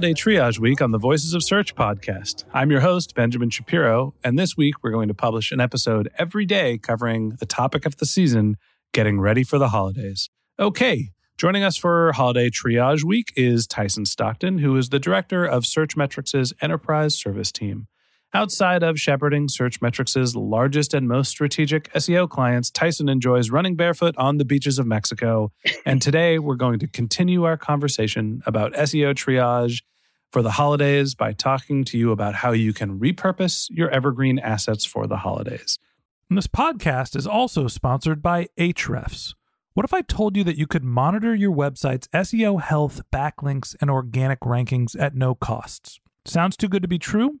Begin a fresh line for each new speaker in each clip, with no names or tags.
Triage Week on the Voices of Search podcast. I'm your host, Benjamin Shapiro, and this week we're going to publish an episode every day covering the topic of the season getting ready for the holidays. Okay, joining us for Holiday Triage Week is Tyson Stockton, who is the director of Searchmetrics' enterprise service team. Outside of shepherding Searchmetrics' largest and most strategic SEO clients, Tyson enjoys running barefoot on the beaches of Mexico. And today we're going to continue our conversation about SEO triage for the holidays by talking to you about how you can repurpose your evergreen assets for the holidays. And this podcast is also sponsored by Ahrefs. What if I told you that you could monitor your website's SEO health, backlinks, and organic rankings at no costs? Sounds too good to be true?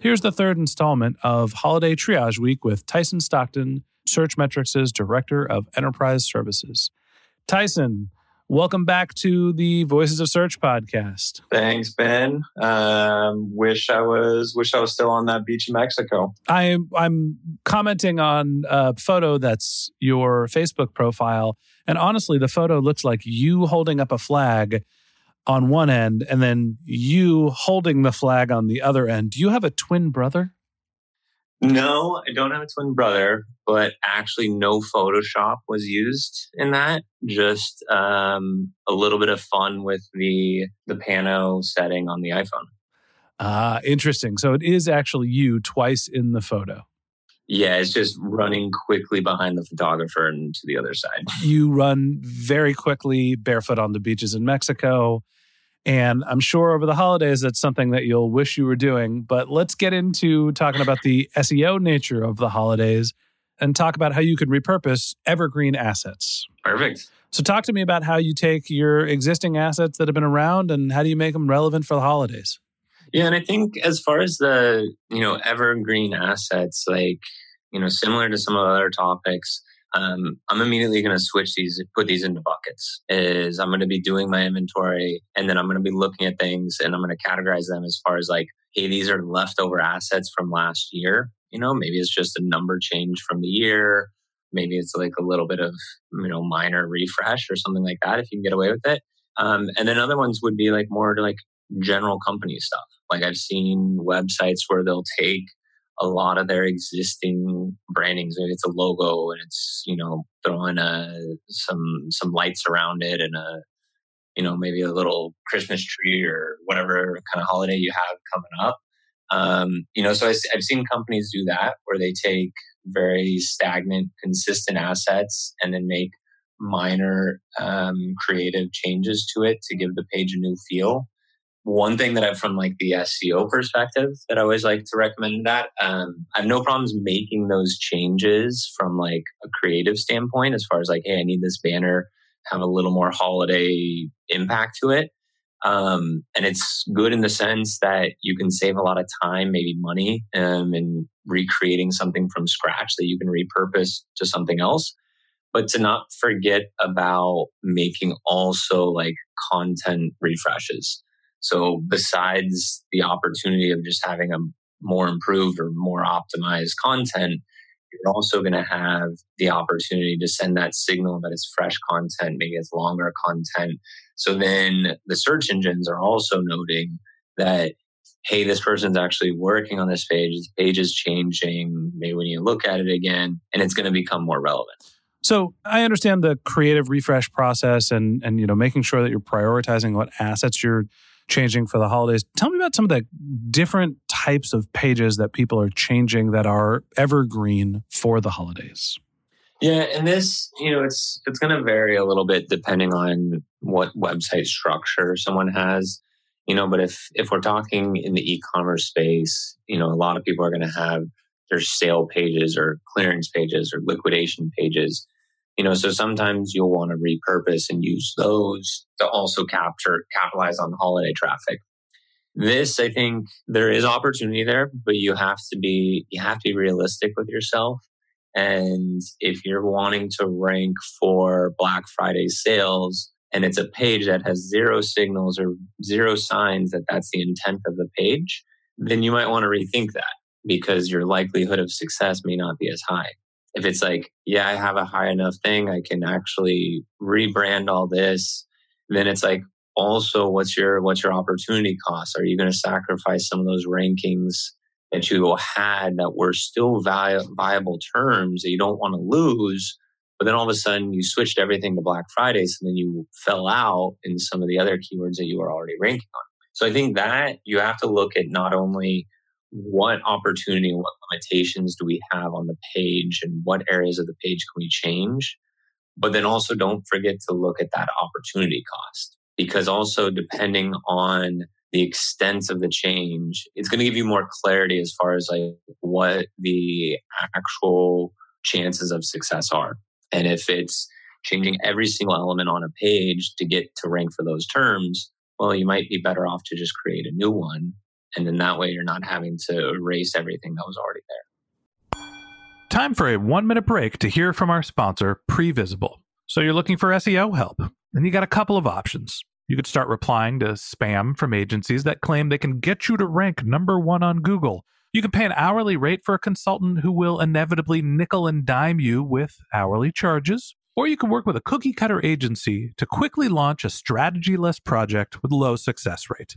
Here's the third installment of Holiday Triage Week with Tyson Stockton, Searchmetrics' Director of Enterprise Services. Tyson, welcome back to the Voices of Search podcast.
Thanks, Ben. Um, wish I was wish I was still on that beach in Mexico.
I'm I'm commenting on a photo that's your Facebook profile, and honestly, the photo looks like you holding up a flag on one end, and then you holding the flag on the other end. Do you have a twin brother?
No, I don't have a twin brother, but actually, no Photoshop was used in that. Just um, a little bit of fun with the the pano setting on the iPhone.
Ah, interesting. So it is actually you twice in the photo.
Yeah, it's just running quickly behind the photographer and to the other side.
You run very quickly barefoot on the beaches in Mexico. And I'm sure over the holidays, that's something that you'll wish you were doing. But let's get into talking about the SEO nature of the holidays and talk about how you could repurpose evergreen assets.
Perfect.
So, talk to me about how you take your existing assets that have been around and how do you make them relevant for the holidays?
Yeah, and I think as far as the you know evergreen assets, like you know, similar to some of the other topics, um, I'm immediately going to switch these, put these into buckets. Is I'm going to be doing my inventory, and then I'm going to be looking at things, and I'm going to categorize them as far as like, hey, these are leftover assets from last year. You know, maybe it's just a number change from the year. Maybe it's like a little bit of you know minor refresh or something like that. If you can get away with it. Um, and then other ones would be like more like general company stuff. Like I've seen websites where they'll take a lot of their existing brandings. Maybe it's a logo and it's you know throwing a some some lights around it and a you know maybe a little Christmas tree or whatever kind of holiday you have coming up. Um, you know, so I, I've seen companies do that where they take very stagnant, consistent assets and then make minor um, creative changes to it to give the page a new feel one thing that I've from like the SEO perspective that I always like to recommend that um, I have no problems making those changes from like a creative standpoint as far as like, hey, I need this banner have a little more holiday impact to it. Um, and it's good in the sense that you can save a lot of time, maybe money, um, in recreating something from scratch that you can repurpose to something else. But to not forget about making also like content refreshes. So besides the opportunity of just having a more improved or more optimized content, you're also going to have the opportunity to send that signal that it's fresh content, maybe it's longer content. So then the search engines are also noting that, hey, this person's actually working on this page, this page is changing. Maybe when you look at it again, and it's going to become more relevant.
So I understand the creative refresh process and and you know making sure that you're prioritizing what assets you're changing for the holidays. Tell me about some of the different types of pages that people are changing that are evergreen for the holidays.
Yeah, and this, you know, it's it's going to vary a little bit depending on what website structure someone has. You know, but if if we're talking in the e-commerce space, you know, a lot of people are going to have their sale pages or clearance pages or liquidation pages you know so sometimes you'll want to repurpose and use those to also capture capitalize on holiday traffic. This i think there is opportunity there but you have to be you have to be realistic with yourself. And if you're wanting to rank for black friday sales and it's a page that has zero signals or zero signs that that's the intent of the page then you might want to rethink that because your likelihood of success may not be as high if it's like, yeah, I have a high enough thing, I can actually rebrand all this, then it's like, also what's your what's your opportunity cost? Are you going to sacrifice some of those rankings that you had that were still vi- viable terms that you don't want to lose but then all of a sudden you switched everything to black friday so then you fell out in some of the other keywords that you were already ranking on. So i think that you have to look at not only what opportunity, and what limitations do we have on the page, and what areas of the page can we change? But then also don't forget to look at that opportunity cost because also depending on the extent of the change, it's going to give you more clarity as far as like what the actual chances of success are. And if it's changing every single element on a page to get to rank for those terms, well, you might be better off to just create a new one and then that way you're not having to erase everything that was already there.
Time for a one minute break to hear from our sponsor, Previsible. So you're looking for SEO help, and you got a couple of options. You could start replying to spam from agencies that claim they can get you to rank number one on Google. You can pay an hourly rate for a consultant who will inevitably nickel and dime you with hourly charges. Or you can work with a cookie cutter agency to quickly launch a strategy less project with low success rate.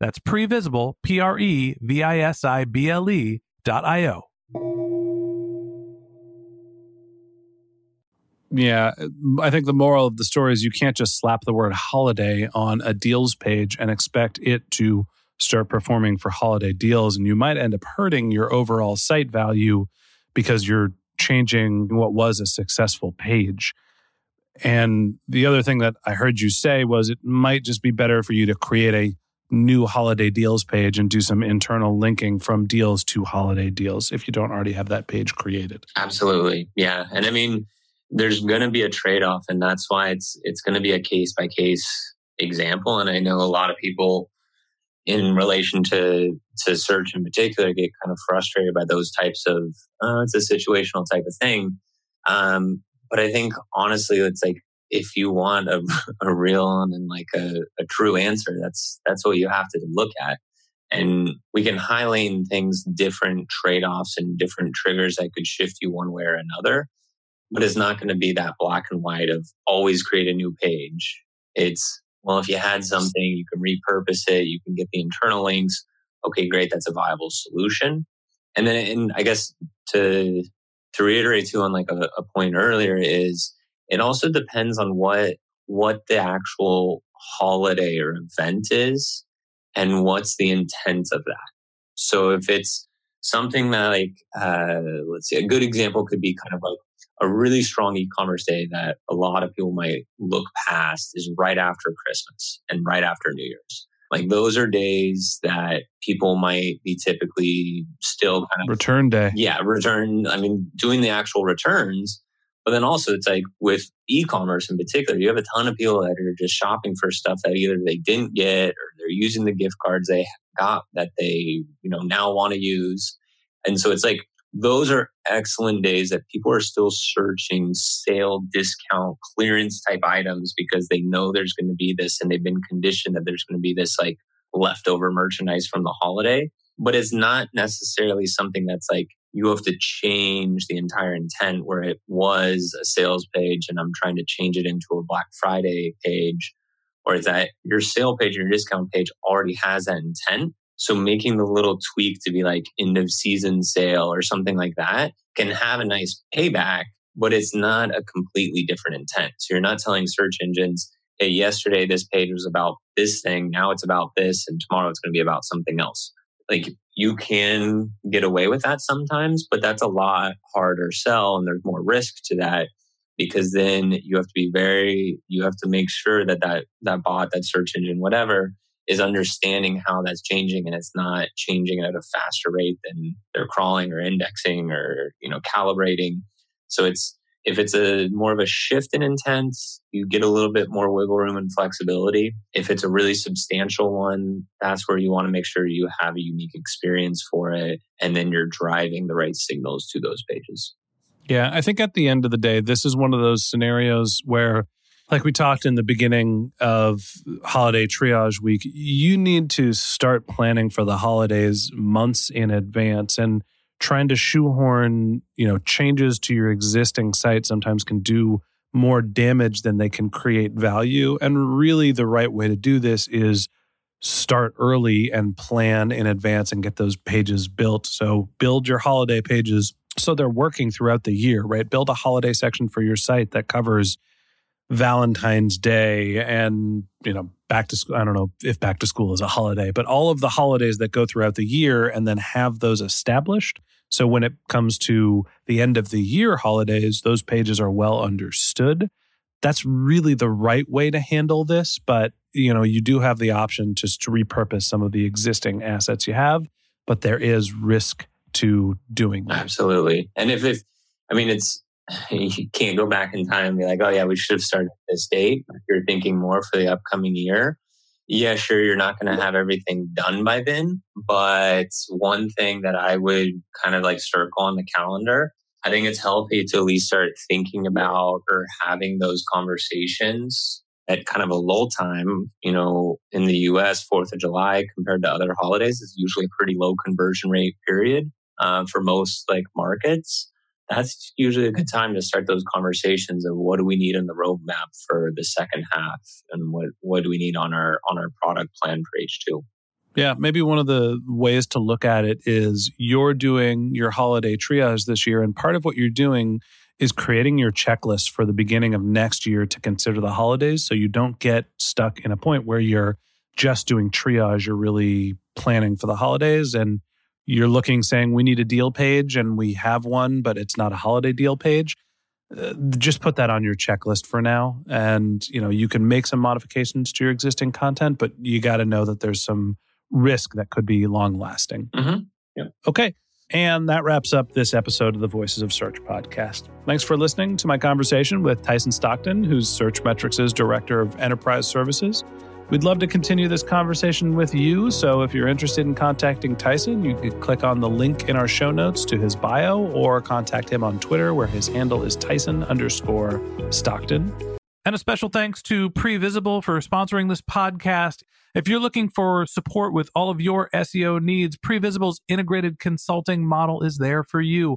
that's previsible, P R E V I S I B L E dot I O. Yeah, I think the moral of the story is you can't just slap the word holiday on a deals page and expect it to start performing for holiday deals. And you might end up hurting your overall site value because you're changing what was a successful page. And the other thing that I heard you say was it might just be better for you to create a new holiday deals page and do some internal linking from deals to holiday deals if you don't already have that page created.
Absolutely. Yeah. And I mean, there's going to be a trade off and that's why it's it's going to be a case by case example and I know a lot of people in relation to to search in particular, get kind of frustrated by those types of uh, it's a situational type of thing. Um, but I think honestly, it's like if you want a, a real and like a, a true answer, that's that's what you have to look at. And we can highlight things different trade offs and different triggers that could shift you one way or another. But it's not going to be that black and white of always create a new page. It's, well, if you had something, you can repurpose it, you can get the internal links. Okay, great. That's a viable solution. And then, and I guess to, to reiterate too on like a, a point earlier is it also depends on what, what the actual holiday or event is and what's the intent of that. So if it's something that like, uh, let's see, a good example could be kind of like a really strong e-commerce day that a lot of people might look past is right after Christmas and right after New Year's. Like those are days that people might be typically still kind of
return day.
Yeah, return. I mean, doing the actual returns. But then also it's like with e-commerce in particular, you have a ton of people that are just shopping for stuff that either they didn't get or they're using the gift cards they got that they, you know, now want to use. And so it's like those are excellent days that people are still searching sale, discount, clearance type items because they know there's going to be this and they've been conditioned that there's going to be this like leftover merchandise from the holiday. But it's not necessarily something that's like you have to change the entire intent where it was a sales page and I'm trying to change it into a Black Friday page. Or that your sale page your discount page already has that intent so making the little tweak to be like end of season sale or something like that can have a nice payback, but it's not a completely different intent. So you're not telling search engines, hey, yesterday this page was about this thing, now it's about this, and tomorrow it's going to be about something else. Like you can get away with that sometimes, but that's a lot harder sell and there's more risk to that because then you have to be very you have to make sure that that that bot that search engine whatever is understanding how that's changing and it's not changing at a faster rate than they're crawling or indexing or you know calibrating. So it's if it's a more of a shift in intent you get a little bit more wiggle room and flexibility. If it's a really substantial one that's where you want to make sure you have a unique experience for it and then you're driving the right signals to those pages.
Yeah i think at the end of the day this is one of those scenarios where like we talked in the beginning of holiday triage week, you need to start planning for the holidays months in advance and trying to shoehorn, you know, changes to your existing site sometimes can do more damage than they can create value. And really the right way to do this is start early and plan in advance and get those pages built. So build your holiday pages so they're working throughout the year, right? Build a holiday section for your site that covers Valentine's Day and, you know, back to school. I don't know if back to school is a holiday, but all of the holidays that go throughout the year and then have those established. So when it comes to the end of the year holidays, those pages are well understood. That's really the right way to handle this. But, you know, you do have the option just to repurpose some of the existing assets you have, but there is risk to doing that.
Absolutely. And if, if, I mean, it's, you can't go back in time and be like, oh, yeah, we should have started this date. If you're thinking more for the upcoming year, yeah, sure, you're not going to have everything done by then. But one thing that I would kind of like circle on the calendar, I think it's healthy to at least start thinking about or having those conversations at kind of a lull time. You know, in the US, 4th of July compared to other holidays is usually a pretty low conversion rate period uh, for most like markets that's usually a good time to start those conversations of what do we need in the roadmap for the second half and what what do we need on our on our product plan for H2.
Yeah, maybe one of the ways to look at it is you're doing your holiday triage this year and part of what you're doing is creating your checklist for the beginning of next year to consider the holidays so you don't get stuck in a point where you're just doing triage you're really planning for the holidays and you're looking saying we need a deal page and we have one, but it's not a holiday deal page. Uh, just put that on your checklist for now and you know you can make some modifications to your existing content but you got to know that there's some risk that could be long lasting
mm-hmm. yeah.
okay and that wraps up this episode of the Voices of Search podcast. Thanks for listening to my conversation with Tyson Stockton, who's Searchmetrics' Director of Enterprise Services.
We'd love to continue this conversation with you. So if you're interested in contacting Tyson, you could click on the link in our show notes to his bio or contact him on Twitter, where his handle is Tyson underscore Stockton. And a special thanks to Previsible for sponsoring this podcast. If you're looking for support with all of your SEO needs, Previsible's integrated consulting model is there for you.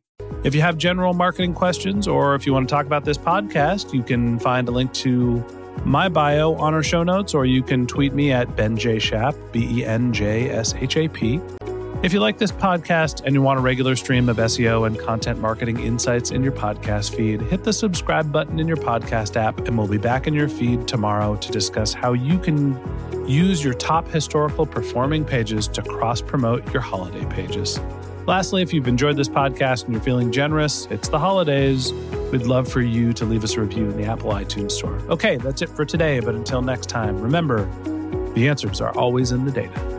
If you have general marketing questions or if you want to talk about this podcast, you can find a link to my bio on our show notes, or you can tweet me at Ben J. Shap, B E N J S H A P. If you like this podcast and you want a regular stream of SEO and content marketing insights in your podcast feed, hit the subscribe button in your podcast app, and we'll be back in your feed tomorrow to discuss how you can use your top historical performing pages to cross promote your holiday pages. Lastly, if you've enjoyed this podcast and you're feeling generous, it's the holidays. We'd love for you to leave us a review in the Apple iTunes Store. Okay, that's it for today, but until next time, remember the answers are always in the data.